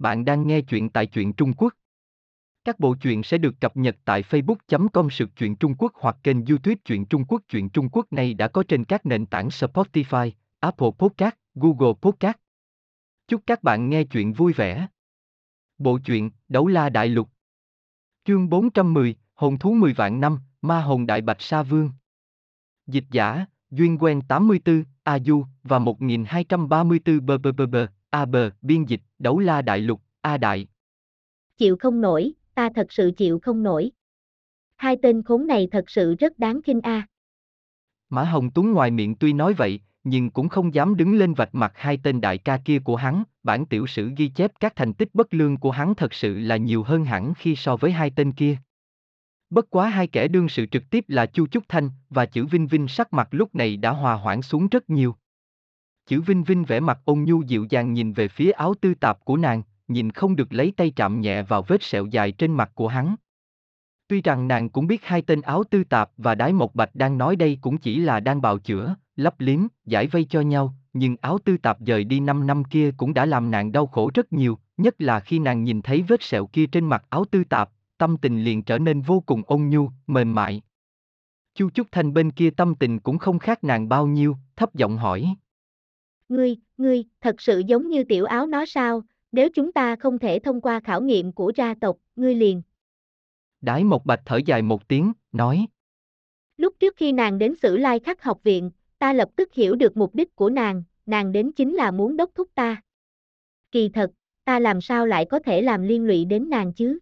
bạn đang nghe chuyện tại truyện Trung Quốc. Các bộ truyện sẽ được cập nhật tại facebook.com sự truyện Trung Quốc hoặc kênh youtube truyện Trung Quốc. Truyện Trung Quốc này đã có trên các nền tảng Spotify, Apple Podcast, Google Podcast. Chúc các bạn nghe chuyện vui vẻ. Bộ truyện Đấu La Đại Lục Chương 410, Hồn Thú 10 vạn năm, Ma Hồn Đại Bạch Sa Vương Dịch giả, Duyên Quen 84, A Du, và 1234 bờ bờ bờ bờ, A bờ, biên dịch, Đấu La Đại Lục, A Đại. Chịu không nổi, ta thật sự chịu không nổi. Hai tên khốn này thật sự rất đáng kinh a. Mã Hồng Tuấn ngoài miệng tuy nói vậy, nhưng cũng không dám đứng lên vạch mặt hai tên đại ca kia của hắn, bản tiểu sử ghi chép các thành tích bất lương của hắn thật sự là nhiều hơn hẳn khi so với hai tên kia. Bất quá hai kẻ đương sự trực tiếp là Chu Trúc Thanh và chữ Vinh Vinh sắc mặt lúc này đã hòa hoãn xuống rất nhiều. Chữ Vinh Vinh vẻ mặt ôn nhu dịu dàng nhìn về phía áo tư tạp của nàng, nhìn không được lấy tay chạm nhẹ vào vết sẹo dài trên mặt của hắn. Tuy rằng nàng cũng biết hai tên áo tư tạp và đái Mộc bạch đang nói đây cũng chỉ là đang bào chữa, lấp liếm, giải vây cho nhau, nhưng áo tư tạp dời đi 5 năm kia cũng đã làm nàng đau khổ rất nhiều, nhất là khi nàng nhìn thấy vết sẹo kia trên mặt áo tư tạp, tâm tình liền trở nên vô cùng ôn nhu, mềm mại. Chu Trúc Thanh bên kia tâm tình cũng không khác nàng bao nhiêu, thấp giọng hỏi. Ngươi, ngươi, thật sự giống như tiểu áo nó sao, nếu chúng ta không thể thông qua khảo nghiệm của gia tộc, ngươi liền. Đái một bạch thở dài một tiếng, nói. Lúc trước khi nàng đến sử lai khắc học viện, ta lập tức hiểu được mục đích của nàng, nàng đến chính là muốn đốc thúc ta. Kỳ thật, ta làm sao lại có thể làm liên lụy đến nàng chứ?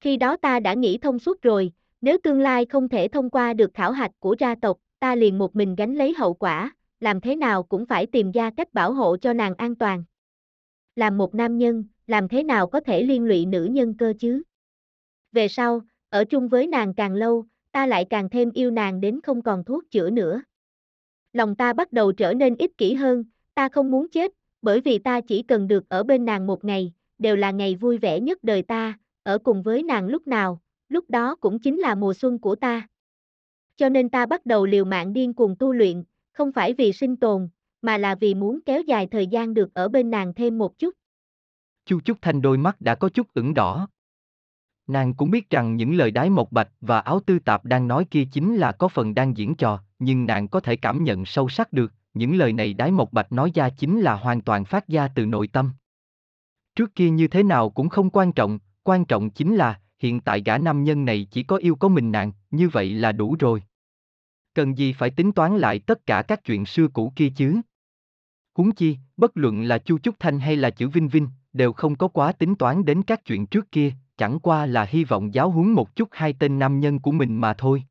Khi đó ta đã nghĩ thông suốt rồi, nếu tương lai không thể thông qua được khảo hạch của gia tộc, ta liền một mình gánh lấy hậu quả, làm thế nào cũng phải tìm ra cách bảo hộ cho nàng an toàn. Làm một nam nhân, làm thế nào có thể liên lụy nữ nhân cơ chứ? Về sau, ở chung với nàng càng lâu, ta lại càng thêm yêu nàng đến không còn thuốc chữa nữa. Lòng ta bắt đầu trở nên ích kỷ hơn, ta không muốn chết, bởi vì ta chỉ cần được ở bên nàng một ngày, đều là ngày vui vẻ nhất đời ta, ở cùng với nàng lúc nào, lúc đó cũng chính là mùa xuân của ta. Cho nên ta bắt đầu liều mạng điên cuồng tu luyện, không phải vì sinh tồn, mà là vì muốn kéo dài thời gian được ở bên nàng thêm một chút. Chu Trúc Thanh đôi mắt đã có chút ửng đỏ. Nàng cũng biết rằng những lời đái một bạch và áo tư tạp đang nói kia chính là có phần đang diễn trò, nhưng nàng có thể cảm nhận sâu sắc được, những lời này đái một bạch nói ra chính là hoàn toàn phát ra từ nội tâm. Trước kia như thế nào cũng không quan trọng, quan trọng chính là, hiện tại gã nam nhân này chỉ có yêu có mình nàng, như vậy là đủ rồi. Cần gì phải tính toán lại tất cả các chuyện xưa cũ kia chứ? Huống chi, bất luận là Chu Trúc Thanh hay là chữ Vinh Vinh, đều không có quá tính toán đến các chuyện trước kia, chẳng qua là hy vọng giáo huấn một chút hai tên nam nhân của mình mà thôi.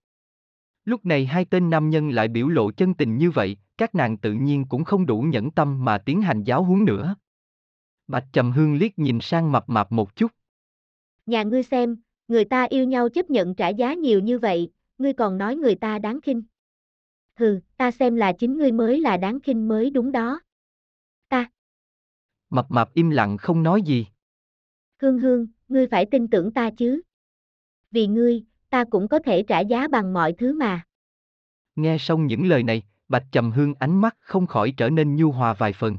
Lúc này hai tên nam nhân lại biểu lộ chân tình như vậy, các nàng tự nhiên cũng không đủ nhẫn tâm mà tiến hành giáo huấn nữa. Bạch Trầm Hương liếc nhìn sang mập mạp một chút. Nhà ngươi xem, người ta yêu nhau chấp nhận trả giá nhiều như vậy, ngươi còn nói người ta đáng khinh. Hừ, ta xem là chính ngươi mới là đáng khinh mới đúng đó. Ta. Mập mạp im lặng không nói gì. Hương hương, ngươi phải tin tưởng ta chứ. Vì ngươi, ta cũng có thể trả giá bằng mọi thứ mà. Nghe xong những lời này, Bạch Trầm Hương ánh mắt không khỏi trở nên nhu hòa vài phần.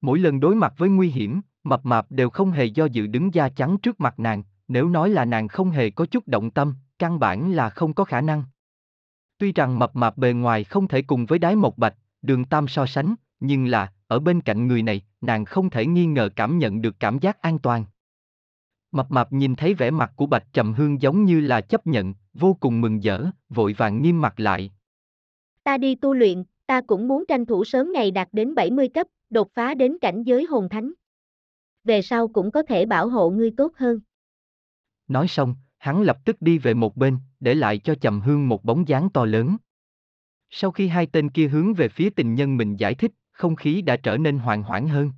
Mỗi lần đối mặt với nguy hiểm, mập mạp đều không hề do dự đứng da chắn trước mặt nàng, nếu nói là nàng không hề có chút động tâm, căn bản là không có khả năng. Tuy rằng mập mạp bề ngoài không thể cùng với đái một bạch, đường tam so sánh, nhưng là, ở bên cạnh người này, nàng không thể nghi ngờ cảm nhận được cảm giác an toàn. Mập mạp nhìn thấy vẻ mặt của Bạch Trầm Hương giống như là chấp nhận, vô cùng mừng rỡ, vội vàng nghiêm mặt lại. Ta đi tu luyện, ta cũng muốn tranh thủ sớm ngày đạt đến 70 cấp, đột phá đến cảnh giới hồn thánh. Về sau cũng có thể bảo hộ ngươi tốt hơn. Nói xong, hắn lập tức đi về một bên, để lại cho Trầm Hương một bóng dáng to lớn. Sau khi hai tên kia hướng về phía tình nhân mình giải thích, không khí đã trở nên hoàn hoãn hơn.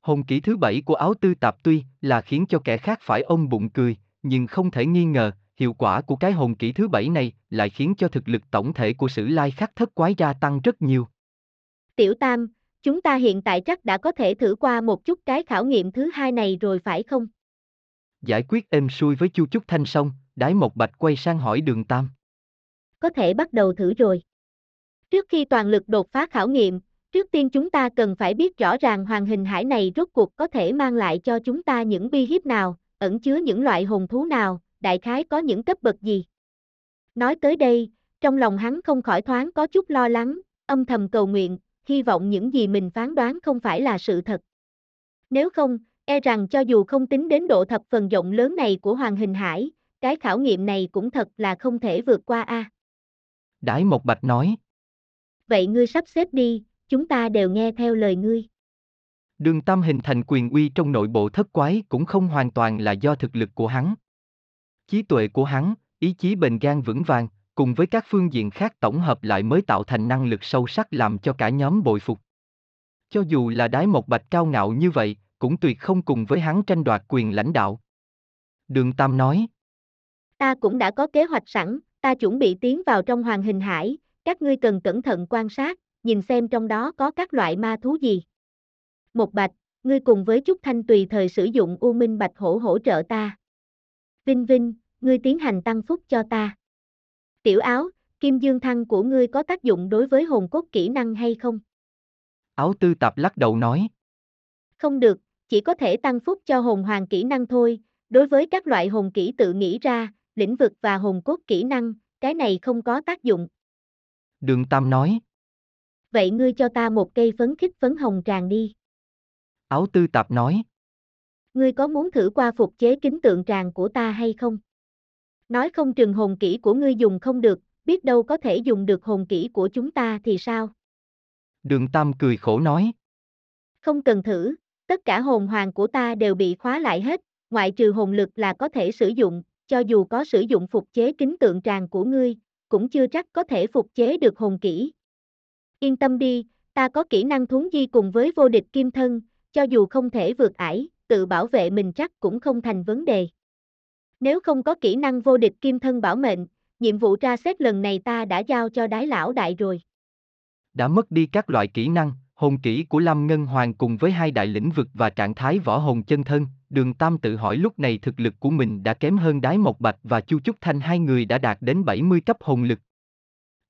Hồn kỹ thứ bảy của áo tư tạp tuy là khiến cho kẻ khác phải ôm bụng cười, nhưng không thể nghi ngờ, hiệu quả của cái hồn kỹ thứ bảy này lại khiến cho thực lực tổng thể của sử lai khắc thất quái gia tăng rất nhiều. Tiểu Tam, chúng ta hiện tại chắc đã có thể thử qua một chút cái khảo nghiệm thứ hai này rồi phải không? Giải quyết êm xuôi với Chu Trúc Thanh xong, đái một bạch quay sang hỏi đường Tam. Có thể bắt đầu thử rồi. Trước khi toàn lực đột phá khảo nghiệm, Trước tiên chúng ta cần phải biết rõ ràng hoàng hình hải này rốt cuộc có thể mang lại cho chúng ta những bi hiếp nào, ẩn chứa những loại hồn thú nào, đại khái có những cấp bậc gì. Nói tới đây, trong lòng hắn không khỏi thoáng có chút lo lắng, âm thầm cầu nguyện, hy vọng những gì mình phán đoán không phải là sự thật. Nếu không, e rằng cho dù không tính đến độ thập phần rộng lớn này của Hoàng Hình Hải, cái khảo nghiệm này cũng thật là không thể vượt qua a. À. Đái Mộc Bạch nói. Vậy ngươi sắp xếp đi, chúng ta đều nghe theo lời ngươi. Đường Tam hình thành quyền uy trong nội bộ thất quái cũng không hoàn toàn là do thực lực của hắn. Trí tuệ của hắn, ý chí bền gan vững vàng, cùng với các phương diện khác tổng hợp lại mới tạo thành năng lực sâu sắc làm cho cả nhóm bội phục. Cho dù là đái một bạch cao ngạo như vậy, cũng tuyệt không cùng với hắn tranh đoạt quyền lãnh đạo. Đường Tam nói. Ta cũng đã có kế hoạch sẵn, ta chuẩn bị tiến vào trong hoàng hình hải, các ngươi cần cẩn thận quan sát, nhìn xem trong đó có các loại ma thú gì. Một bạch, ngươi cùng với Trúc Thanh tùy thời sử dụng U Minh Bạch Hổ hỗ trợ ta. Vinh Vinh, ngươi tiến hành tăng phúc cho ta. Tiểu áo, kim dương thăng của ngươi có tác dụng đối với hồn cốt kỹ năng hay không? Áo tư tạp lắc đầu nói. Không được, chỉ có thể tăng phúc cho hồn hoàng kỹ năng thôi, đối với các loại hồn kỹ tự nghĩ ra, lĩnh vực và hồn cốt kỹ năng, cái này không có tác dụng. Đường Tam nói. Vậy ngươi cho ta một cây phấn khích phấn hồng tràn đi. Áo tư tạp nói. Ngươi có muốn thử qua phục chế kính tượng tràn của ta hay không? Nói không chừng hồn kỹ của ngươi dùng không được, biết đâu có thể dùng được hồn kỹ của chúng ta thì sao? Đường Tam cười khổ nói. Không cần thử, tất cả hồn hoàng của ta đều bị khóa lại hết, ngoại trừ hồn lực là có thể sử dụng, cho dù có sử dụng phục chế kính tượng tràng của ngươi, cũng chưa chắc có thể phục chế được hồn kỹ. Yên tâm đi, ta có kỹ năng thúng di cùng với vô địch kim thân, cho dù không thể vượt ải, tự bảo vệ mình chắc cũng không thành vấn đề. Nếu không có kỹ năng vô địch kim thân bảo mệnh, nhiệm vụ tra xét lần này ta đã giao cho đái lão đại rồi. Đã mất đi các loại kỹ năng, hồn kỹ của Lâm Ngân Hoàng cùng với hai đại lĩnh vực và trạng thái võ hồn chân thân, đường Tam tự hỏi lúc này thực lực của mình đã kém hơn đái Mộc Bạch và Chu Trúc Thanh hai người đã đạt đến 70 cấp hồn lực.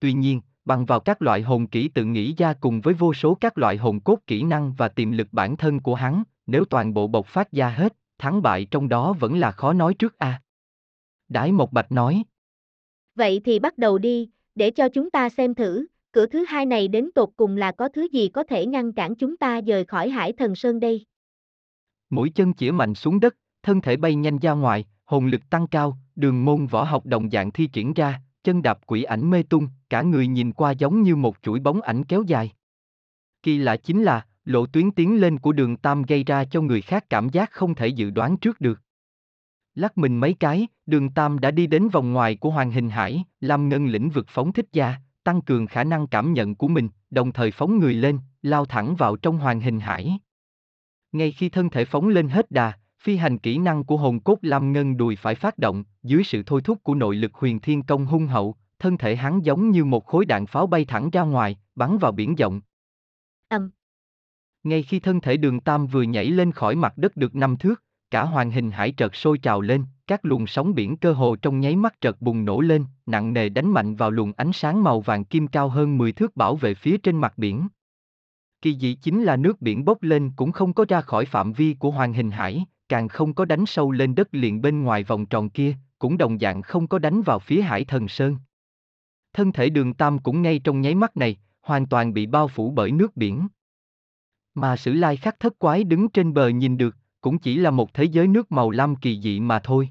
Tuy nhiên, bằng vào các loại hồn kỹ tự nghĩ ra cùng với vô số các loại hồn cốt kỹ năng và tiềm lực bản thân của hắn, nếu toàn bộ bộc phát ra hết, thắng bại trong đó vẫn là khó nói trước a. À. Đái Mộc Bạch nói. Vậy thì bắt đầu đi, để cho chúng ta xem thử, cửa thứ hai này đến tột cùng là có thứ gì có thể ngăn cản chúng ta rời khỏi hải thần sơn đây. Mũi chân chĩa mạnh xuống đất, thân thể bay nhanh ra ngoài, hồn lực tăng cao, đường môn võ học đồng dạng thi triển ra, chân đạp quỷ ảnh mê tung, cả người nhìn qua giống như một chuỗi bóng ảnh kéo dài. Kỳ lạ chính là, lộ tuyến tiến lên của đường Tam gây ra cho người khác cảm giác không thể dự đoán trước được. Lắc mình mấy cái, đường Tam đã đi đến vòng ngoài của Hoàng Hình Hải, làm ngân lĩnh vực phóng thích ra, tăng cường khả năng cảm nhận của mình, đồng thời phóng người lên, lao thẳng vào trong Hoàng Hình Hải. Ngay khi thân thể phóng lên hết đà, phi hành kỹ năng của hồn cốt Lam Ngân đùi phải phát động, dưới sự thôi thúc của nội lực huyền thiên công hung hậu, thân thể hắn giống như một khối đạn pháo bay thẳng ra ngoài, bắn vào biển rộng. Âm. Ngay khi thân thể đường Tam vừa nhảy lên khỏi mặt đất được năm thước, cả hoàng hình hải trợt sôi trào lên, các luồng sóng biển cơ hồ trong nháy mắt chợt bùng nổ lên, nặng nề đánh mạnh vào luồng ánh sáng màu vàng kim cao hơn 10 thước bảo vệ phía trên mặt biển. Kỳ dị chính là nước biển bốc lên cũng không có ra khỏi phạm vi của hoàng hình hải, càng không có đánh sâu lên đất liền bên ngoài vòng tròn kia, cũng đồng dạng không có đánh vào phía hải thần sơn. Thân thể đường Tam cũng ngay trong nháy mắt này, hoàn toàn bị bao phủ bởi nước biển. Mà sử lai khắc thất quái đứng trên bờ nhìn được, cũng chỉ là một thế giới nước màu lam kỳ dị mà thôi.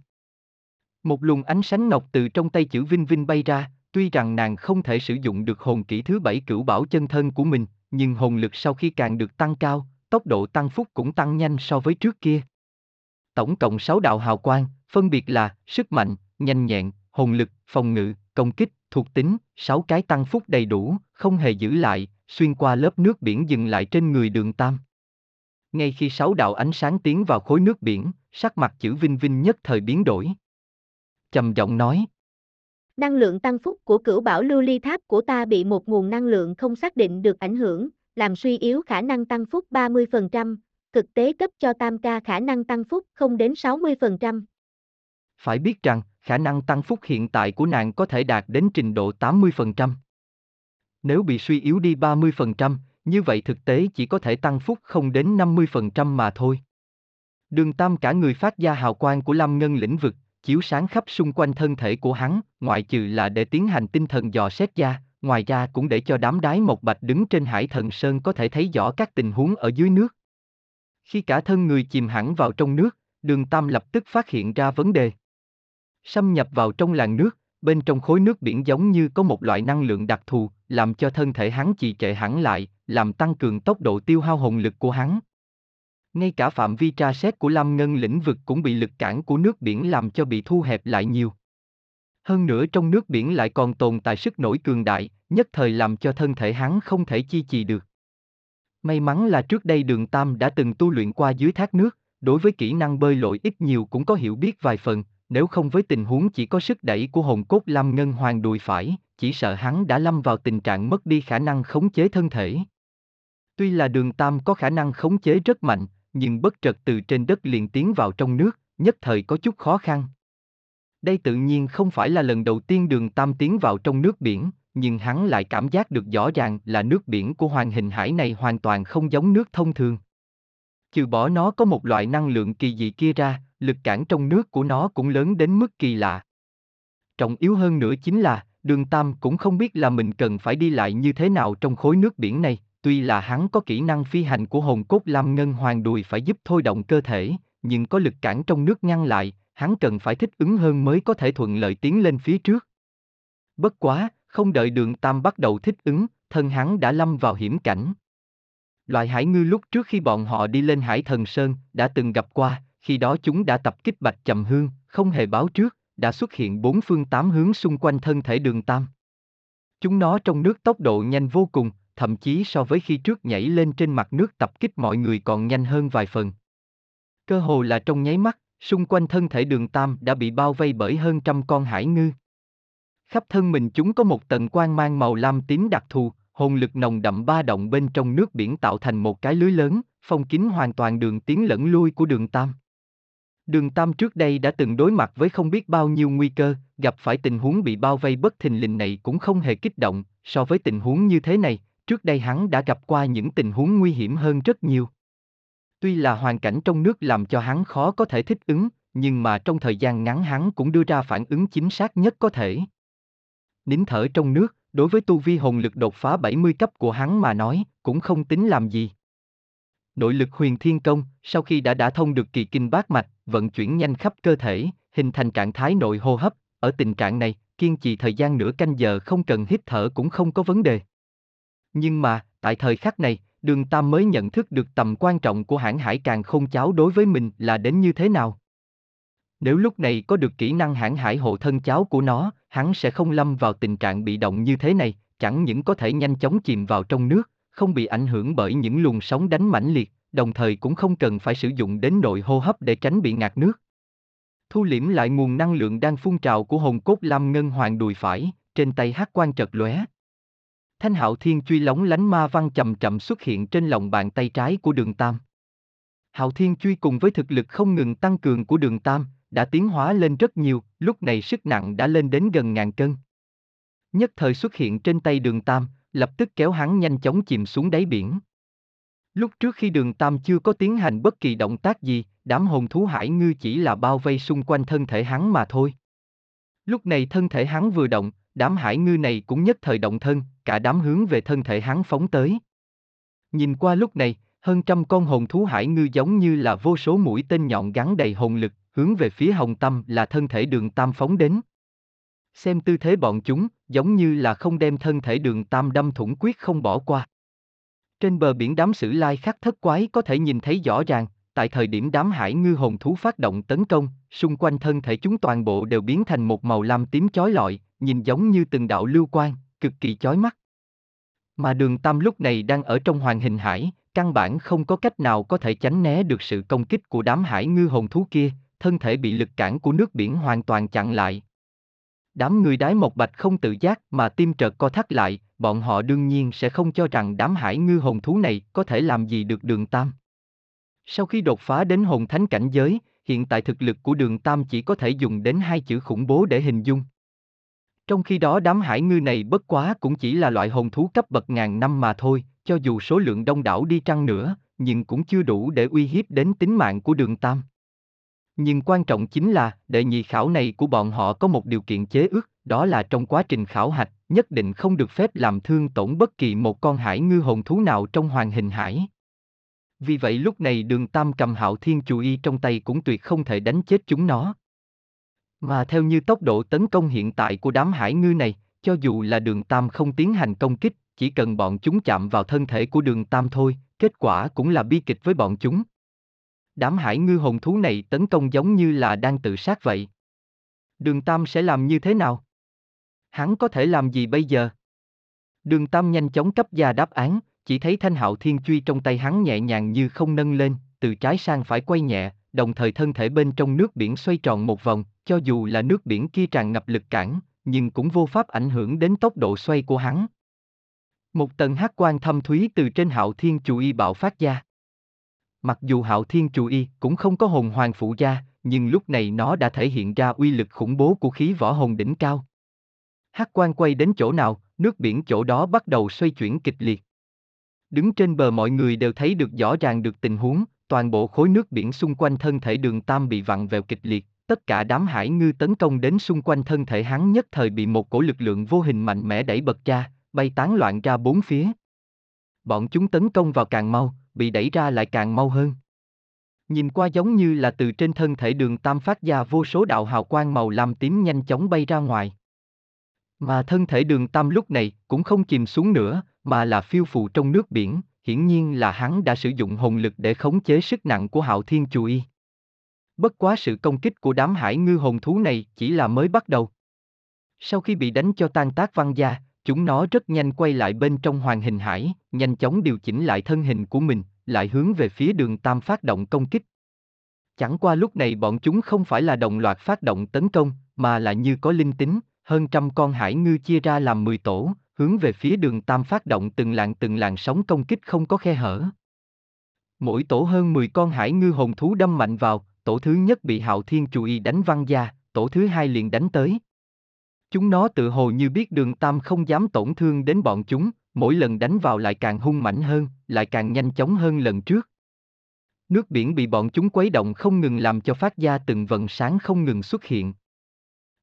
Một luồng ánh sáng ngọc từ trong tay chữ Vinh Vinh bay ra, tuy rằng nàng không thể sử dụng được hồn kỹ thứ bảy cửu bảo chân thân của mình, nhưng hồn lực sau khi càng được tăng cao, tốc độ tăng phúc cũng tăng nhanh so với trước kia. Tổng cộng 6 đạo hào quang, phân biệt là sức mạnh, nhanh nhẹn, hồn lực, phòng ngự, công kích, thuộc tính, 6 cái tăng phúc đầy đủ, không hề giữ lại, xuyên qua lớp nước biển dừng lại trên người đường Tam. Ngay khi sáu đạo ánh sáng tiến vào khối nước biển, sắc mặt chữ Vinh Vinh nhất thời biến đổi. Trầm giọng nói. Năng lượng tăng phúc của cửu bảo lưu ly tháp của ta bị một nguồn năng lượng không xác định được ảnh hưởng, làm suy yếu khả năng tăng phúc 30%, thực tế cấp cho tam ca khả năng tăng phúc không đến 60%. Phải biết rằng, khả năng tăng phúc hiện tại của nàng có thể đạt đến trình độ 80%. Nếu bị suy yếu đi 30%, như vậy thực tế chỉ có thể tăng phúc không đến 50% mà thôi. Đường Tam cả người phát ra hào quang của Lam Ngân lĩnh vực, chiếu sáng khắp xung quanh thân thể của hắn, ngoại trừ là để tiến hành tinh thần dò xét ra, ngoài ra cũng để cho đám đái mộc bạch đứng trên hải thần sơn có thể thấy rõ các tình huống ở dưới nước. Khi cả thân người chìm hẳn vào trong nước, đường Tam lập tức phát hiện ra vấn đề. Xâm nhập vào trong làn nước, bên trong khối nước biển giống như có một loại năng lượng đặc thù, làm cho thân thể hắn trì trệ hẳn lại, làm tăng cường tốc độ tiêu hao hồn lực của hắn. Ngay cả phạm vi tra xét của Lam Ngân lĩnh vực cũng bị lực cản của nước biển làm cho bị thu hẹp lại nhiều. Hơn nữa trong nước biển lại còn tồn tại sức nổi cường đại, nhất thời làm cho thân thể hắn không thể chi trì được. May mắn là trước đây đường Tam đã từng tu luyện qua dưới thác nước, đối với kỹ năng bơi lội ít nhiều cũng có hiểu biết vài phần, nếu không với tình huống chỉ có sức đẩy của hồn cốt Lam Ngân Hoàng đùi phải, chỉ sợ hắn đã lâm vào tình trạng mất đi khả năng khống chế thân thể. Tuy là đường Tam có khả năng khống chế rất mạnh, nhưng bất chợt từ trên đất liền tiến vào trong nước, nhất thời có chút khó khăn. Đây tự nhiên không phải là lần đầu tiên đường Tam tiến vào trong nước biển, nhưng hắn lại cảm giác được rõ ràng là nước biển của hoàng hình hải này hoàn toàn không giống nước thông thường. Trừ bỏ nó có một loại năng lượng kỳ dị kia ra, lực cản trong nước của nó cũng lớn đến mức kỳ lạ. Trọng yếu hơn nữa chính là, đường Tam cũng không biết là mình cần phải đi lại như thế nào trong khối nước biển này, tuy là hắn có kỹ năng phi hành của hồn cốt Lam Ngân Hoàng đùi phải giúp thôi động cơ thể, nhưng có lực cản trong nước ngăn lại, hắn cần phải thích ứng hơn mới có thể thuận lợi tiến lên phía trước. Bất quá, không đợi đường Tam bắt đầu thích ứng, thân hắn đã lâm vào hiểm cảnh. Loại hải ngư lúc trước khi bọn họ đi lên hải thần sơn, đã từng gặp qua, khi đó chúng đã tập kích bạch trầm hương, không hề báo trước, đã xuất hiện bốn phương tám hướng xung quanh thân thể đường Tam. Chúng nó trong nước tốc độ nhanh vô cùng, thậm chí so với khi trước nhảy lên trên mặt nước tập kích mọi người còn nhanh hơn vài phần. Cơ hồ là trong nháy mắt, xung quanh thân thể đường Tam đã bị bao vây bởi hơn trăm con hải ngư. Khắp thân mình chúng có một tầng quang mang màu lam tím đặc thù, hồn lực nồng đậm ba động bên trong nước biển tạo thành một cái lưới lớn, phong kín hoàn toàn đường tiến lẫn lui của đường Tam. Đường Tam trước đây đã từng đối mặt với không biết bao nhiêu nguy cơ, gặp phải tình huống bị bao vây bất thình lình này cũng không hề kích động, so với tình huống như thế này, trước đây hắn đã gặp qua những tình huống nguy hiểm hơn rất nhiều. Tuy là hoàn cảnh trong nước làm cho hắn khó có thể thích ứng, nhưng mà trong thời gian ngắn hắn cũng đưa ra phản ứng chính xác nhất có thể. Nín thở trong nước, đối với tu vi hồn lực đột phá 70 cấp của hắn mà nói, cũng không tính làm gì. Nội lực huyền thiên công, sau khi đã đã thông được kỳ kinh bát mạch, vận chuyển nhanh khắp cơ thể, hình thành trạng thái nội hô hấp, ở tình trạng này, kiên trì thời gian nửa canh giờ không cần hít thở cũng không có vấn đề. Nhưng mà, tại thời khắc này, đường Tam mới nhận thức được tầm quan trọng của hãng hải càng không cháo đối với mình là đến như thế nào. Nếu lúc này có được kỹ năng hãng hải hộ thân cháo của nó, hắn sẽ không lâm vào tình trạng bị động như thế này, chẳng những có thể nhanh chóng chìm vào trong nước, không bị ảnh hưởng bởi những luồng sóng đánh mãnh liệt, đồng thời cũng không cần phải sử dụng đến nội hô hấp để tránh bị ngạt nước. Thu liễm lại nguồn năng lượng đang phun trào của hồn cốt Lam Ngân Hoàng đùi phải, trên tay hát quan trật lóe. Thanh hạo thiên truy lóng lánh ma văn chậm chậm xuất hiện trên lòng bàn tay trái của đường Tam. Hạo thiên truy cùng với thực lực không ngừng tăng cường của đường Tam, đã tiến hóa lên rất nhiều, lúc này sức nặng đã lên đến gần ngàn cân. Nhất thời xuất hiện trên tay đường Tam, lập tức kéo hắn nhanh chóng chìm xuống đáy biển. Lúc trước khi đường Tam chưa có tiến hành bất kỳ động tác gì, đám hồn thú hải ngư chỉ là bao vây xung quanh thân thể hắn mà thôi. Lúc này thân thể hắn vừa động, đám hải ngư này cũng nhất thời động thân, cả đám hướng về thân thể hắn phóng tới. Nhìn qua lúc này, hơn trăm con hồn thú hải ngư giống như là vô số mũi tên nhọn gắn đầy hồn lực, hướng về phía hồng tâm là thân thể đường tam phóng đến. Xem tư thế bọn chúng, giống như là không đem thân thể đường tam đâm thủng quyết không bỏ qua. Trên bờ biển đám sử lai khắc thất quái có thể nhìn thấy rõ ràng, tại thời điểm đám hải ngư hồn thú phát động tấn công, xung quanh thân thể chúng toàn bộ đều biến thành một màu lam tím chói lọi, nhìn giống như từng đạo lưu quang, cực kỳ chói mắt. Mà đường tam lúc này đang ở trong hoàng hình hải, căn bản không có cách nào có thể tránh né được sự công kích của đám hải ngư hồn thú kia, thân thể bị lực cản của nước biển hoàn toàn chặn lại. Đám người đái mộc bạch không tự giác mà tim trợt co thắt lại, bọn họ đương nhiên sẽ không cho rằng đám hải ngư hồn thú này có thể làm gì được đường Tam. Sau khi đột phá đến hồn thánh cảnh giới, hiện tại thực lực của đường Tam chỉ có thể dùng đến hai chữ khủng bố để hình dung. Trong khi đó đám hải ngư này bất quá cũng chỉ là loại hồn thú cấp bậc ngàn năm mà thôi, cho dù số lượng đông đảo đi chăng nữa, nhưng cũng chưa đủ để uy hiếp đến tính mạng của đường Tam. Nhưng quan trọng chính là, đệ nhị khảo này của bọn họ có một điều kiện chế ước, đó là trong quá trình khảo hạch, nhất định không được phép làm thương tổn bất kỳ một con hải ngư hồn thú nào trong hoàng hình hải. Vì vậy lúc này đường Tam cầm hạo thiên chủ y trong tay cũng tuyệt không thể đánh chết chúng nó. Mà theo như tốc độ tấn công hiện tại của đám hải ngư này, cho dù là đường Tam không tiến hành công kích, chỉ cần bọn chúng chạm vào thân thể của đường Tam thôi, kết quả cũng là bi kịch với bọn chúng. Đám hải ngư hồn thú này tấn công giống như là đang tự sát vậy. Đường Tam sẽ làm như thế nào? Hắn có thể làm gì bây giờ? Đường Tam nhanh chóng cấp ra đáp án, chỉ thấy thanh hạo thiên truy trong tay hắn nhẹ nhàng như không nâng lên, từ trái sang phải quay nhẹ, đồng thời thân thể bên trong nước biển xoay tròn một vòng, cho dù là nước biển kia tràn ngập lực cản, nhưng cũng vô pháp ảnh hưởng đến tốc độ xoay của hắn. Một tầng hắc quan thâm thúy từ trên hạo thiên chủ y bạo phát ra. Mặc dù hạo thiên chủ y cũng không có hồn hoàng phụ gia, nhưng lúc này nó đã thể hiện ra uy lực khủng bố của khí võ hồn đỉnh cao. Hắc quan quay đến chỗ nào, nước biển chỗ đó bắt đầu xoay chuyển kịch liệt. Đứng trên bờ mọi người đều thấy được rõ ràng được tình huống, toàn bộ khối nước biển xung quanh thân thể đường Tam bị vặn vẹo kịch liệt, tất cả đám hải ngư tấn công đến xung quanh thân thể hắn nhất thời bị một cổ lực lượng vô hình mạnh mẽ đẩy bật ra, bay tán loạn ra bốn phía. Bọn chúng tấn công vào càng mau, bị đẩy ra lại càng mau hơn. Nhìn qua giống như là từ trên thân thể đường Tam phát ra vô số đạo hào quang màu lam tím nhanh chóng bay ra ngoài. Mà thân thể đường Tam lúc này cũng không chìm xuống nữa, mà là phiêu phù trong nước biển, hiển nhiên là hắn đã sử dụng hồn lực để khống chế sức nặng của hạo thiên chù y. Bất quá sự công kích của đám hải ngư hồn thú này chỉ là mới bắt đầu. Sau khi bị đánh cho tan tác văn gia, chúng nó rất nhanh quay lại bên trong hoàng hình hải, nhanh chóng điều chỉnh lại thân hình của mình, lại hướng về phía đường Tam phát động công kích. Chẳng qua lúc này bọn chúng không phải là đồng loạt phát động tấn công, mà là như có linh tính, hơn trăm con hải ngư chia ra làm 10 tổ, hướng về phía đường Tam phát động từng làn từng làn sóng công kích không có khe hở. Mỗi tổ hơn 10 con hải ngư hồn thú đâm mạnh vào, tổ thứ nhất bị Hạo Thiên chú ý đánh văng ra, tổ thứ hai liền đánh tới. Chúng nó tự hồ như biết đường Tam không dám tổn thương đến bọn chúng, mỗi lần đánh vào lại càng hung mãnh hơn, lại càng nhanh chóng hơn lần trước. Nước biển bị bọn chúng quấy động không ngừng làm cho phát ra từng vần sáng không ngừng xuất hiện.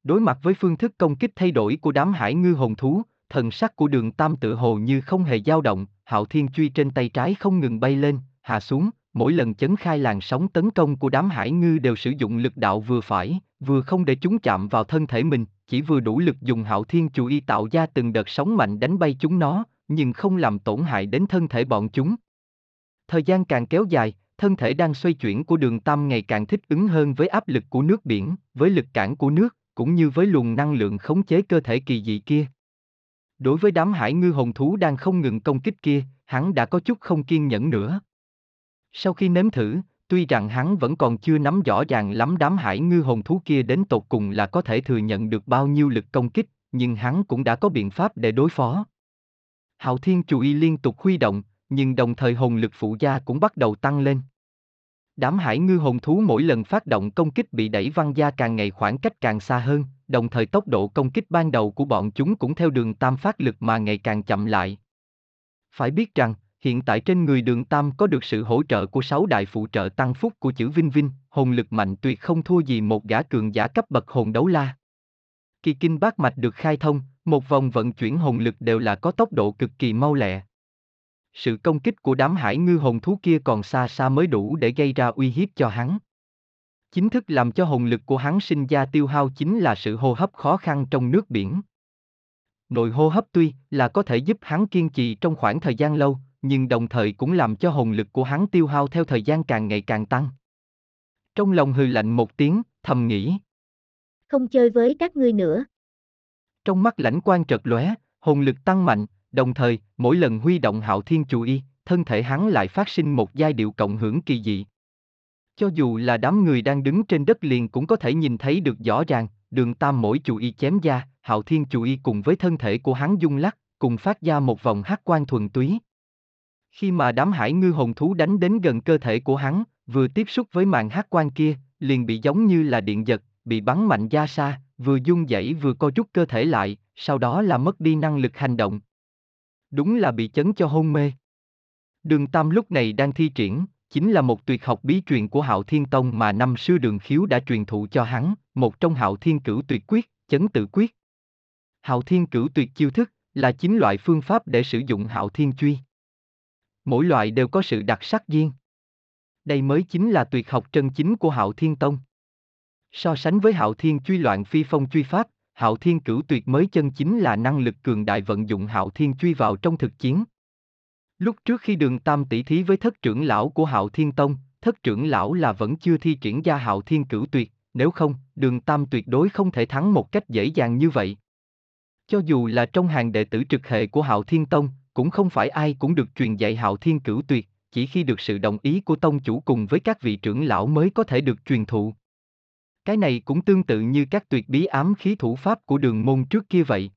Đối mặt với phương thức công kích thay đổi của đám hải ngư hồn thú, thần sắc của đường Tam tự hồ như không hề dao động, hạo thiên truy trên tay trái không ngừng bay lên, hạ xuống, mỗi lần chấn khai làn sóng tấn công của đám hải ngư đều sử dụng lực đạo vừa phải, vừa không để chúng chạm vào thân thể mình, chỉ vừa đủ lực dùng hạo thiên chủ y tạo ra từng đợt sóng mạnh đánh bay chúng nó, nhưng không làm tổn hại đến thân thể bọn chúng. Thời gian càng kéo dài, thân thể đang xoay chuyển của đường Tam ngày càng thích ứng hơn với áp lực của nước biển, với lực cản của nước, cũng như với luồng năng lượng khống chế cơ thể kỳ dị kia. Đối với đám hải ngư hồn thú đang không ngừng công kích kia, hắn đã có chút không kiên nhẫn nữa. Sau khi nếm thử, tuy rằng hắn vẫn còn chưa nắm rõ ràng lắm đám hải ngư hồn thú kia đến tột cùng là có thể thừa nhận được bao nhiêu lực công kích, nhưng hắn cũng đã có biện pháp để đối phó. Hạo Thiên chủ y liên tục huy động, nhưng đồng thời hồn lực phụ gia cũng bắt đầu tăng lên. Đám hải ngư hồn thú mỗi lần phát động công kích bị đẩy văng ra càng ngày khoảng cách càng xa hơn, đồng thời tốc độ công kích ban đầu của bọn chúng cũng theo đường tam phát lực mà ngày càng chậm lại. Phải biết rằng, hiện tại trên người đường tam có được sự hỗ trợ của sáu đại phụ trợ tăng phúc của chữ Vinh Vinh, hồn lực mạnh tuyệt không thua gì một gã cường giả cấp bậc hồn đấu la. Kỳ kinh bát mạch được khai thông, một vòng vận chuyển hồn lực đều là có tốc độ cực kỳ mau lẹ. Sự công kích của đám hải ngư hồn thú kia còn xa xa mới đủ để gây ra uy hiếp cho hắn. Chính thức làm cho hồn lực của hắn sinh ra tiêu hao chính là sự hô hấp khó khăn trong nước biển. Nội hô hấp tuy là có thể giúp hắn kiên trì trong khoảng thời gian lâu, nhưng đồng thời cũng làm cho hồn lực của hắn tiêu hao theo thời gian càng ngày càng tăng. Trong lòng hừ lạnh một tiếng, thầm nghĩ. Không chơi với các ngươi nữa. Trong mắt lãnh quan trật lóe, hồn lực tăng mạnh, đồng thời, mỗi lần huy động hạo thiên chú y, thân thể hắn lại phát sinh một giai điệu cộng hưởng kỳ dị. Cho dù là đám người đang đứng trên đất liền cũng có thể nhìn thấy được rõ ràng, đường tam mỗi chú y chém ra, hạo thiên chú y cùng với thân thể của hắn dung lắc, cùng phát ra một vòng hát quan thuần túy. Khi mà đám hải ngư hồn thú đánh đến gần cơ thể của hắn, vừa tiếp xúc với màn hát quan kia, liền bị giống như là điện giật, bị bắn mạnh ra xa, vừa dung rẩy vừa co rút cơ thể lại, sau đó là mất đi năng lực hành động. Đúng là bị chấn cho hôn mê. Đường Tam lúc này đang thi triển, chính là một tuyệt học bí truyền của Hạo Thiên Tông mà năm xưa Đường Khiếu đã truyền thụ cho hắn, một trong Hạo Thiên Cửu Tuyệt Quyết, chấn tự quyết. Hạo Thiên Cửu Tuyệt chiêu thức là chín loại phương pháp để sử dụng Hạo Thiên Truy. Mỗi loại đều có sự đặc sắc riêng. Đây mới chính là tuyệt học chân chính của Hạo Thiên Tông. So sánh với Hạo Thiên Truy loạn phi phong truy pháp, Hạo Thiên Cửu Tuyệt mới chân chính là năng lực cường đại vận dụng Hạo Thiên Truy vào trong thực chiến. Lúc trước khi Đường Tam tỷ thí với thất trưởng lão của Hạo Thiên Tông, thất trưởng lão là vẫn chưa thi triển ra Hạo Thiên Cửu Tuyệt, nếu không, Đường Tam tuyệt đối không thể thắng một cách dễ dàng như vậy. Cho dù là trong hàng đệ tử trực hệ của Hạo Thiên Tông, cũng không phải ai cũng được truyền dạy Hạo Thiên Cửu Tuyệt, chỉ khi được sự đồng ý của tông chủ cùng với các vị trưởng lão mới có thể được truyền thụ. Cái này cũng tương tự như các tuyệt bí ám khí thủ pháp của đường môn trước kia vậy.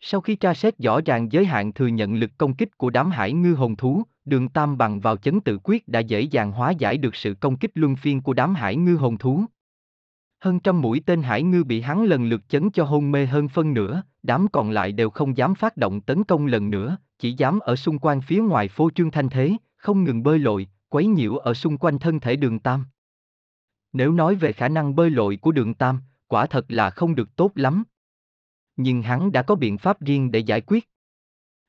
Sau khi tra xét rõ ràng giới hạn thừa nhận lực công kích của đám hải ngư hồn thú, đường tam bằng vào chấn tự quyết đã dễ dàng hóa giải được sự công kích luân phiên của đám hải ngư hồn thú. Hơn trăm mũi tên hải ngư bị hắn lần lượt chấn cho hôn mê hơn phân nửa, đám còn lại đều không dám phát động tấn công lần nữa, chỉ dám ở xung quanh phía ngoài phô trương thanh thế, không ngừng bơi lội, quấy nhiễu ở xung quanh thân thể đường Tam. Nếu nói về khả năng bơi lội của đường Tam, quả thật là không được tốt lắm. Nhưng hắn đã có biện pháp riêng để giải quyết.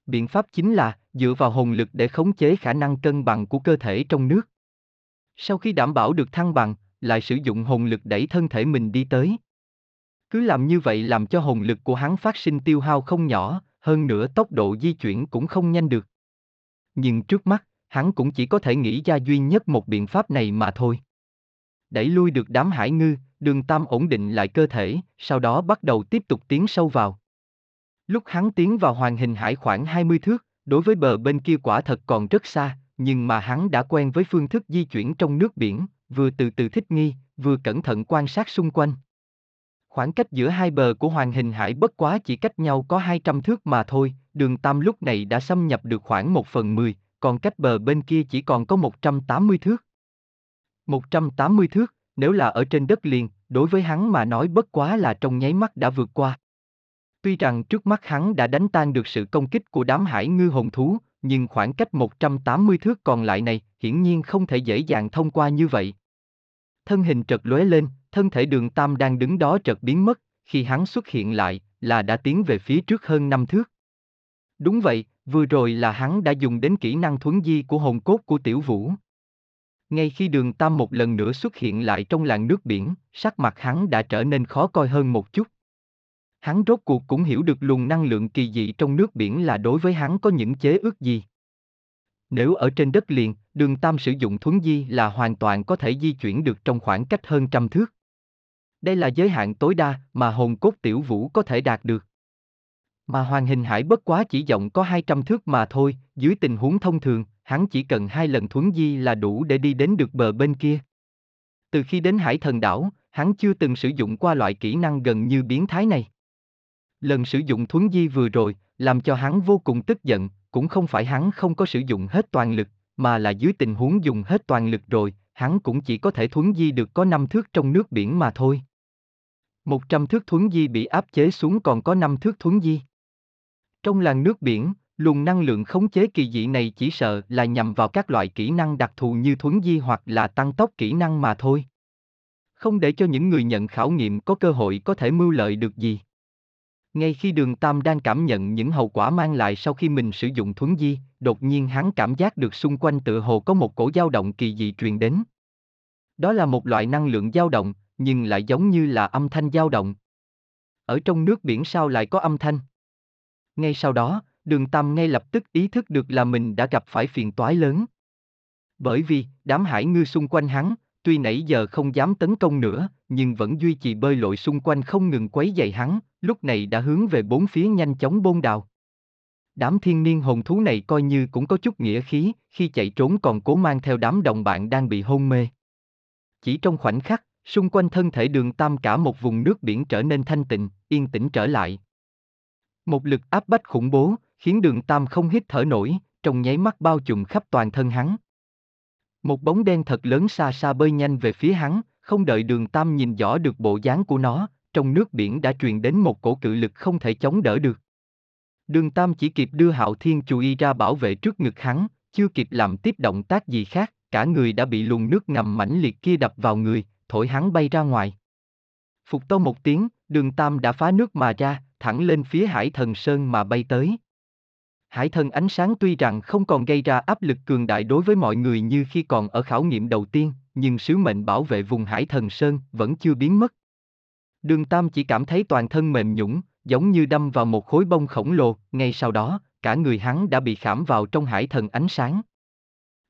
Biện pháp chính là dựa vào hồn lực để khống chế khả năng cân bằng của cơ thể trong nước. Sau khi đảm bảo được thăng bằng, lại sử dụng hồn lực đẩy thân thể mình đi tới. Cứ làm như vậy làm cho hồn lực của hắn phát sinh tiêu hao không nhỏ, hơn nữa tốc độ di chuyển cũng không nhanh được. Nhưng trước mắt, hắn cũng chỉ có thể nghĩ ra duy nhất một biện pháp này mà thôi. Đẩy lui được đám hải ngư, đường tam ổn định lại cơ thể, sau đó bắt đầu tiếp tục tiến sâu vào. Lúc hắn tiến vào hoàng hình hải khoảng 20 thước, đối với bờ bên kia quả thật còn rất xa, nhưng mà hắn đã quen với phương thức di chuyển trong nước biển, vừa từ từ thích nghi, vừa cẩn thận quan sát xung quanh. Khoảng cách giữa hai bờ của hoàng hình hải bất quá chỉ cách nhau có 200 thước mà thôi, đường Tam lúc này đã xâm nhập được khoảng 1 phần 10, còn cách bờ bên kia chỉ còn có 180 thước. 180 thước, nếu là ở trên đất liền, đối với hắn mà nói bất quá là trong nháy mắt đã vượt qua. Tuy rằng trước mắt hắn đã đánh tan được sự công kích của đám hải ngư hồn thú, nhưng khoảng cách 180 thước còn lại này, hiển nhiên không thể dễ dàng thông qua như vậy. Thân hình trật lóe lên, thân thể đường Tam đang đứng đó trật biến mất, khi hắn xuất hiện lại, là đã tiến về phía trước hơn năm thước. Đúng vậy, vừa rồi là hắn đã dùng đến kỹ năng thuấn di của hồn cốt của tiểu vũ. Ngay khi đường Tam một lần nữa xuất hiện lại trong làn nước biển, sắc mặt hắn đã trở nên khó coi hơn một chút. Hắn rốt cuộc cũng hiểu được luồng năng lượng kỳ dị trong nước biển là đối với hắn có những chế ước gì. Nếu ở trên đất liền, đường Tam sử dụng thuấn di là hoàn toàn có thể di chuyển được trong khoảng cách hơn trăm thước. Đây là giới hạn tối đa mà hồn cốt tiểu vũ có thể đạt được. Mà hoàng hình hải bất quá chỉ rộng có 200 thước mà thôi, dưới tình huống thông thường, hắn chỉ cần hai lần thuấn di là đủ để đi đến được bờ bên kia. Từ khi đến hải thần đảo, hắn chưa từng sử dụng qua loại kỹ năng gần như biến thái này. Lần sử dụng thuấn di vừa rồi, làm cho hắn vô cùng tức giận, cũng không phải hắn không có sử dụng hết toàn lực, mà là dưới tình huống dùng hết toàn lực rồi, hắn cũng chỉ có thể thuấn di được có 5 thước trong nước biển mà thôi. 100 thước thuấn di bị áp chế xuống còn có 5 thước thuấn di. Trong làn nước biển, luồng năng lượng khống chế kỳ dị này chỉ sợ là nhằm vào các loại kỹ năng đặc thù như thuấn di hoặc là tăng tốc kỹ năng mà thôi. Không để cho những người nhận khảo nghiệm có cơ hội có thể mưu lợi được gì. Ngay khi đường Tam đang cảm nhận những hậu quả mang lại sau khi mình sử dụng thuấn di, đột nhiên hắn cảm giác được xung quanh tựa hồ có một cổ dao động kỳ dị truyền đến. Đó là một loại năng lượng dao động, nhưng lại giống như là âm thanh dao động. Ở trong nước biển sao lại có âm thanh? Ngay sau đó, đường Tam ngay lập tức ý thức được là mình đã gặp phải phiền toái lớn. Bởi vì, đám hải ngư xung quanh hắn, tuy nãy giờ không dám tấn công nữa, nhưng vẫn duy trì bơi lội xung quanh không ngừng quấy dày hắn, lúc này đã hướng về bốn phía nhanh chóng bôn đào. Đám thiên niên hồn thú này coi như cũng có chút nghĩa khí, khi chạy trốn còn cố mang theo đám đồng bạn đang bị hôn mê. Chỉ trong khoảnh khắc, xung quanh thân thể đường tam cả một vùng nước biển trở nên thanh tịnh, yên tĩnh trở lại. Một lực áp bách khủng bố, khiến đường tam không hít thở nổi, trong nháy mắt bao trùm khắp toàn thân hắn. Một bóng đen thật lớn xa xa bơi nhanh về phía hắn, không đợi đường tam nhìn rõ được bộ dáng của nó, trong nước biển đã truyền đến một cổ cự lực không thể chống đỡ được. Đường Tam chỉ kịp đưa Hạo Thiên chú ý ra bảo vệ trước ngực hắn, chưa kịp làm tiếp động tác gì khác, cả người đã bị luồng nước ngầm mãnh liệt kia đập vào người, thổi hắn bay ra ngoài. Phục to một tiếng, đường Tam đã phá nước mà ra, thẳng lên phía hải thần sơn mà bay tới. Hải thần ánh sáng tuy rằng không còn gây ra áp lực cường đại đối với mọi người như khi còn ở khảo nghiệm đầu tiên, nhưng sứ mệnh bảo vệ vùng hải thần sơn vẫn chưa biến mất. Đường Tam chỉ cảm thấy toàn thân mềm nhũng, giống như đâm vào một khối bông khổng lồ, ngay sau đó, cả người hắn đã bị khảm vào trong hải thần ánh sáng.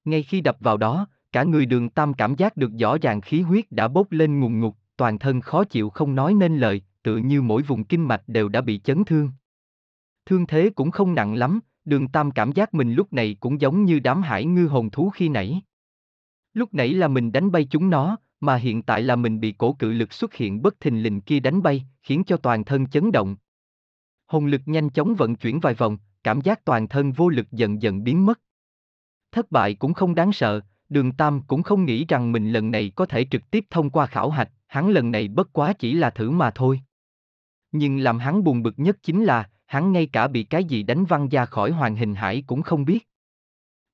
Ngay khi đập vào đó, cả người đường Tam cảm giác được rõ ràng khí huyết đã bốc lên ngùng ngục, toàn thân khó chịu không nói nên lời, tự như mỗi vùng kinh mạch đều đã bị chấn thương. Thương thế cũng không nặng lắm, đường Tam cảm giác mình lúc này cũng giống như đám hải ngư hồn thú khi nãy. Lúc nãy là mình đánh bay chúng nó, mà hiện tại là mình bị cổ cự lực xuất hiện bất thình lình kia đánh bay, khiến cho toàn thân chấn động. Hồn lực nhanh chóng vận chuyển vài vòng, cảm giác toàn thân vô lực dần dần biến mất. Thất bại cũng không đáng sợ, đường Tam cũng không nghĩ rằng mình lần này có thể trực tiếp thông qua khảo hạch, hắn lần này bất quá chỉ là thử mà thôi. Nhưng làm hắn buồn bực nhất chính là, hắn ngay cả bị cái gì đánh văng ra khỏi hoàng hình hải cũng không biết.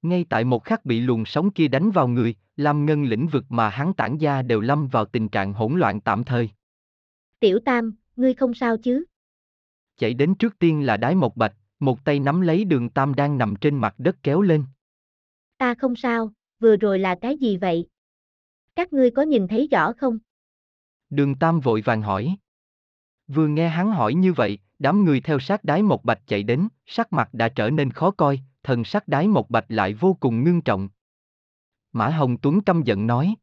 Ngay tại một khắc bị luồng sóng kia đánh vào người, Lam Ngân lĩnh vực mà hắn tản ra đều lâm vào tình trạng hỗn loạn tạm thời. Tiểu Tam, ngươi không sao chứ? Chạy đến trước tiên là đái một bạch, một tay nắm lấy đường Tam đang nằm trên mặt đất kéo lên. Ta không sao, vừa rồi là cái gì vậy? Các ngươi có nhìn thấy rõ không? Đường Tam vội vàng hỏi. Vừa nghe hắn hỏi như vậy, đám người theo sát đái một bạch chạy đến, sắc mặt đã trở nên khó coi, thần sắc đái một bạch lại vô cùng ngưng trọng. Mã Hồng Tuấn căm giận nói.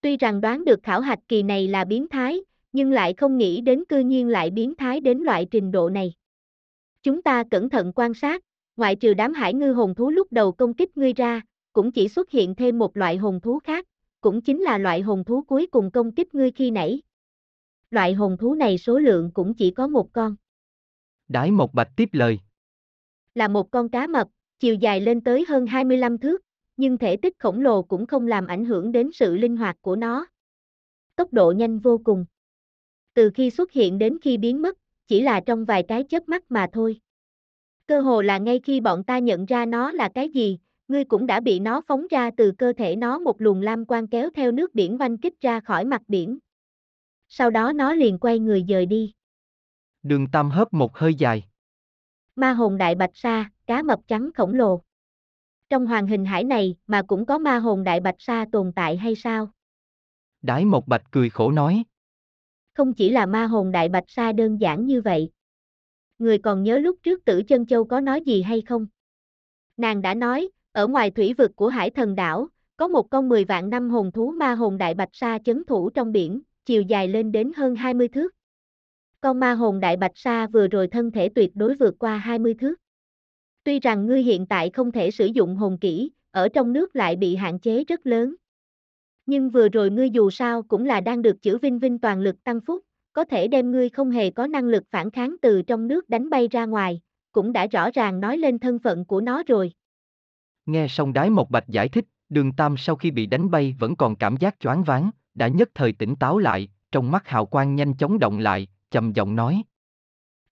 Tuy rằng đoán được khảo hạch kỳ này là biến thái, nhưng lại không nghĩ đến cư nhiên lại biến thái đến loại trình độ này. Chúng ta cẩn thận quan sát, ngoại trừ đám hải ngư hồn thú lúc đầu công kích ngươi ra, cũng chỉ xuất hiện thêm một loại hồn thú khác, cũng chính là loại hồn thú cuối cùng công kích ngươi khi nãy. Loại hồn thú này số lượng cũng chỉ có một con. Đái một bạch tiếp lời. Là một con cá mập, chiều dài lên tới hơn 25 thước, nhưng thể tích khổng lồ cũng không làm ảnh hưởng đến sự linh hoạt của nó. Tốc độ nhanh vô cùng. Từ khi xuất hiện đến khi biến mất, chỉ là trong vài cái chớp mắt mà thôi. Cơ hồ là ngay khi bọn ta nhận ra nó là cái gì, ngươi cũng đã bị nó phóng ra từ cơ thể nó một luồng lam quang kéo theo nước biển vanh kích ra khỏi mặt biển. Sau đó nó liền quay người dời đi. Đường Tam hớp một hơi dài. Ma hồn đại bạch sa, cá mập trắng khổng lồ. Trong hoàng hình hải này mà cũng có ma hồn đại bạch sa tồn tại hay sao? Đái một bạch cười khổ nói. Không chỉ là ma hồn đại bạch sa đơn giản như vậy. Người còn nhớ lúc trước tử chân châu có nói gì hay không? Nàng đã nói, ở ngoài thủy vực của hải thần đảo, có một con 10 vạn năm hồn thú ma hồn đại bạch sa chấn thủ trong biển, chiều dài lên đến hơn 20 thước. Con ma hồn đại bạch sa vừa rồi thân thể tuyệt đối vượt qua 20 thước. Tuy rằng ngươi hiện tại không thể sử dụng hồn kỹ, ở trong nước lại bị hạn chế rất lớn. Nhưng vừa rồi ngươi dù sao cũng là đang được chữ vinh vinh toàn lực tăng phúc, có thể đem ngươi không hề có năng lực phản kháng từ trong nước đánh bay ra ngoài, cũng đã rõ ràng nói lên thân phận của nó rồi. Nghe xong đái một bạch giải thích, đường Tam sau khi bị đánh bay vẫn còn cảm giác choáng váng, đã nhất thời tỉnh táo lại, trong mắt hào quang nhanh chóng động lại, trầm giọng nói.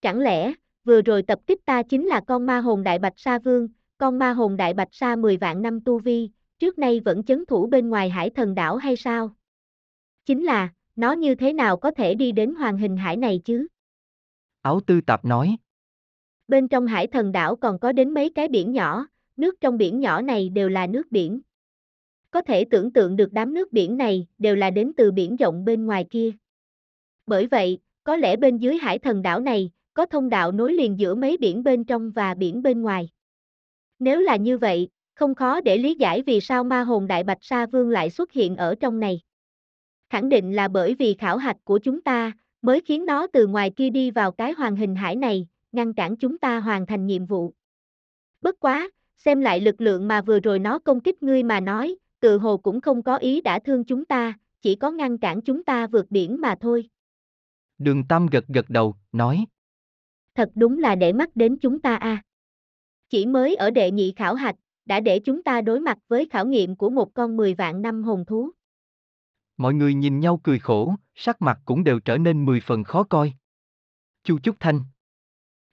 Chẳng lẽ, vừa rồi tập kích ta chính là con ma hồn đại bạch sa vương, con ma hồn đại bạch sa 10 vạn năm tu vi, trước nay vẫn chấn thủ bên ngoài hải thần đảo hay sao? Chính là, nó như thế nào có thể đi đến hoàng hình hải này chứ? Áo tư tạp nói. Bên trong hải thần đảo còn có đến mấy cái biển nhỏ, nước trong biển nhỏ này đều là nước biển. Có thể tưởng tượng được đám nước biển này đều là đến từ biển rộng bên ngoài kia. Bởi vậy, có lẽ bên dưới hải thần đảo này, có thông đạo nối liền giữa mấy biển bên trong và biển bên ngoài. Nếu là như vậy, không khó để lý giải vì sao ma hồn đại bạch sa vương lại xuất hiện ở trong này. Khẳng định là bởi vì khảo hạch của chúng ta, mới khiến nó từ ngoài kia đi vào cái hoàng hình hải này, ngăn cản chúng ta hoàn thành nhiệm vụ. Bất quá, xem lại lực lượng mà vừa rồi nó công kích ngươi mà nói, tự hồ cũng không có ý đã thương chúng ta, chỉ có ngăn cản chúng ta vượt biển mà thôi. Đường Tam gật gật đầu, nói. Thật đúng là để mắt đến chúng ta a. Chỉ mới ở đệ nhị khảo hạch, đã để chúng ta đối mặt với khảo nghiệm của một con 10 vạn năm hồn thú. Mọi người nhìn nhau cười khổ, sắc mặt cũng đều trở nên mười phần khó coi. Chu Chúc Thanh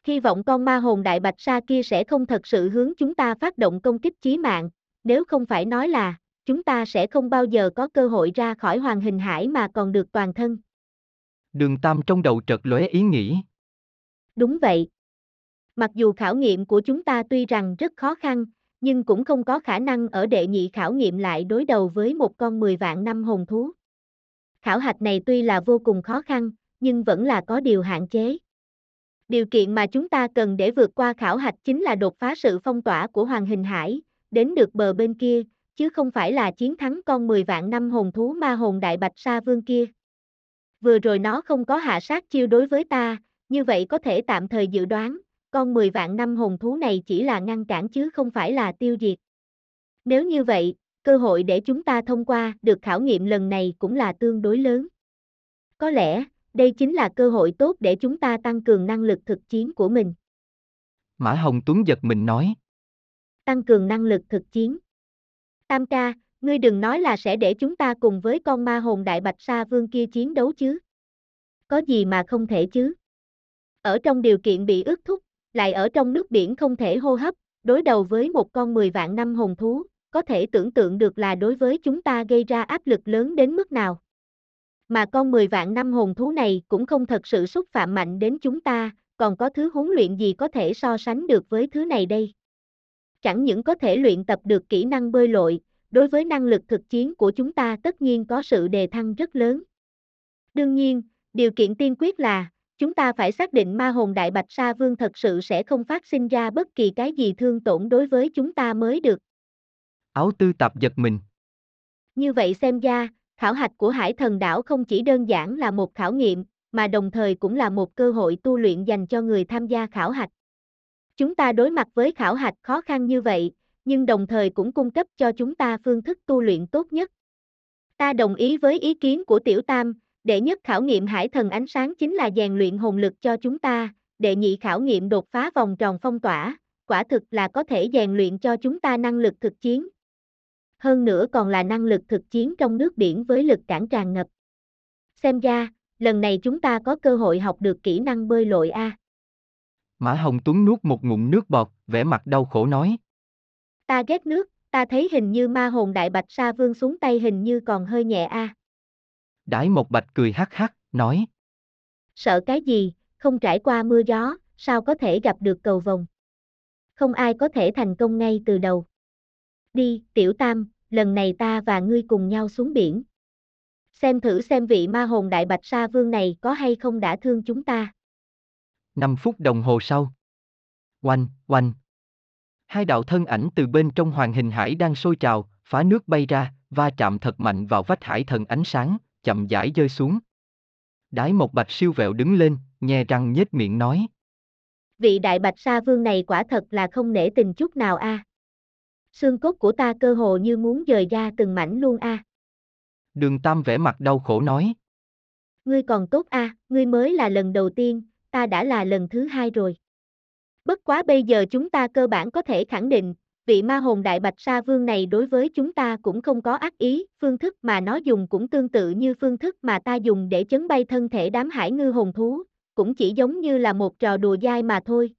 Hy vọng con ma hồn đại bạch sa kia sẽ không thật sự hướng chúng ta phát động công kích chí mạng, nếu không phải nói là, chúng ta sẽ không bao giờ có cơ hội ra khỏi hoàng hình hải mà còn được toàn thân. Đường Tam trong đầu trật lóe ý nghĩ. Đúng vậy. Mặc dù khảo nghiệm của chúng ta tuy rằng rất khó khăn, nhưng cũng không có khả năng ở đệ nhị khảo nghiệm lại đối đầu với một con 10 vạn năm hồn thú. Khảo hạch này tuy là vô cùng khó khăn, nhưng vẫn là có điều hạn chế. Điều kiện mà chúng ta cần để vượt qua khảo hạch chính là đột phá sự phong tỏa của Hoàng Hình Hải, đến được bờ bên kia, chứ không phải là chiến thắng con 10 vạn năm hồn thú ma hồn đại bạch sa vương kia. Vừa rồi nó không có hạ sát chiêu đối với ta, như vậy có thể tạm thời dự đoán, con 10 vạn năm hồn thú này chỉ là ngăn cản chứ không phải là tiêu diệt. Nếu như vậy, cơ hội để chúng ta thông qua được khảo nghiệm lần này cũng là tương đối lớn. Có lẽ, đây chính là cơ hội tốt để chúng ta tăng cường năng lực thực chiến của mình. Mã Hồng Tuấn giật mình nói. Tăng cường năng lực thực chiến. Tam ca, ngươi đừng nói là sẽ để chúng ta cùng với con ma hồn đại bạch sa vương kia chiến đấu chứ. Có gì mà không thể chứ. Ở trong điều kiện bị ước thúc, lại ở trong nước biển không thể hô hấp, đối đầu với một con 10 vạn năm hồn thú, có thể tưởng tượng được là đối với chúng ta gây ra áp lực lớn đến mức nào. Mà con 10 vạn năm hồn thú này cũng không thật sự xúc phạm mạnh đến chúng ta, còn có thứ huấn luyện gì có thể so sánh được với thứ này đây. Chẳng những có thể luyện tập được kỹ năng bơi lội, đối với năng lực thực chiến của chúng ta tất nhiên có sự đề thăng rất lớn. Đương nhiên, điều kiện tiên quyết là, chúng ta phải xác định ma hồn đại bạch sa vương thật sự sẽ không phát sinh ra bất kỳ cái gì thương tổn đối với chúng ta mới được. Áo tư tạp giật mình. Như vậy xem ra, khảo hạch của hải thần đảo không chỉ đơn giản là một khảo nghiệm, mà đồng thời cũng là một cơ hội tu luyện dành cho người tham gia khảo hạch. Chúng ta đối mặt với khảo hạch khó khăn như vậy, nhưng đồng thời cũng cung cấp cho chúng ta phương thức tu luyện tốt nhất. Ta đồng ý với ý kiến của Tiểu Tam, đệ nhất khảo nghiệm hải thần ánh sáng chính là rèn luyện hồn lực cho chúng ta, đệ nhị khảo nghiệm đột phá vòng tròn phong tỏa, quả thực là có thể rèn luyện cho chúng ta năng lực thực chiến. Hơn nữa còn là năng lực thực chiến trong nước biển với lực cản tràn ngập. Xem ra, lần này chúng ta có cơ hội học được kỹ năng bơi lội A. Mã Hồng Tuấn nuốt một ngụm nước bọt, vẻ mặt đau khổ nói. Ta ghét nước, ta thấy hình như ma hồn đại bạch sa vương xuống tay hình như còn hơi nhẹ a. Đái một bạch cười hắc hắc, nói. Sợ cái gì, không trải qua mưa gió, sao có thể gặp được cầu vồng. Không ai có thể thành công ngay từ đầu. Đi, tiểu tam, lần này ta và ngươi cùng nhau xuống biển. Xem thử xem vị ma hồn đại bạch sa vương này có hay không đã thương chúng ta. 5 phút đồng hồ sau. Oanh, oanh. Hai đạo thân ảnh từ bên trong hoàng hình hải đang sôi trào, phá nước bay ra, va chạm thật mạnh vào vách hải thần ánh sáng, chậm rãi rơi xuống. Đái một bạch siêu vẹo đứng lên, nhe răng nhếch miệng nói. Vị đại bạch sa vương này quả thật là không nể tình chút nào a. Xương cốt của ta cơ hồ như muốn dời ra từng mảnh luôn a. Đường Tam vẻ mặt đau khổ nói. Ngươi còn tốt a, ngươi mới là lần đầu tiên, ta đã là lần thứ hai rồi. Bất quá bây giờ chúng ta cơ bản có thể khẳng định, vị ma hồn đại bạch sa vương này đối với chúng ta cũng không có ác ý, phương thức mà nó dùng cũng tương tự như phương thức mà ta dùng để chấn bay thân thể đám hải ngư hồn thú, cũng chỉ giống như là một trò đùa dai mà thôi.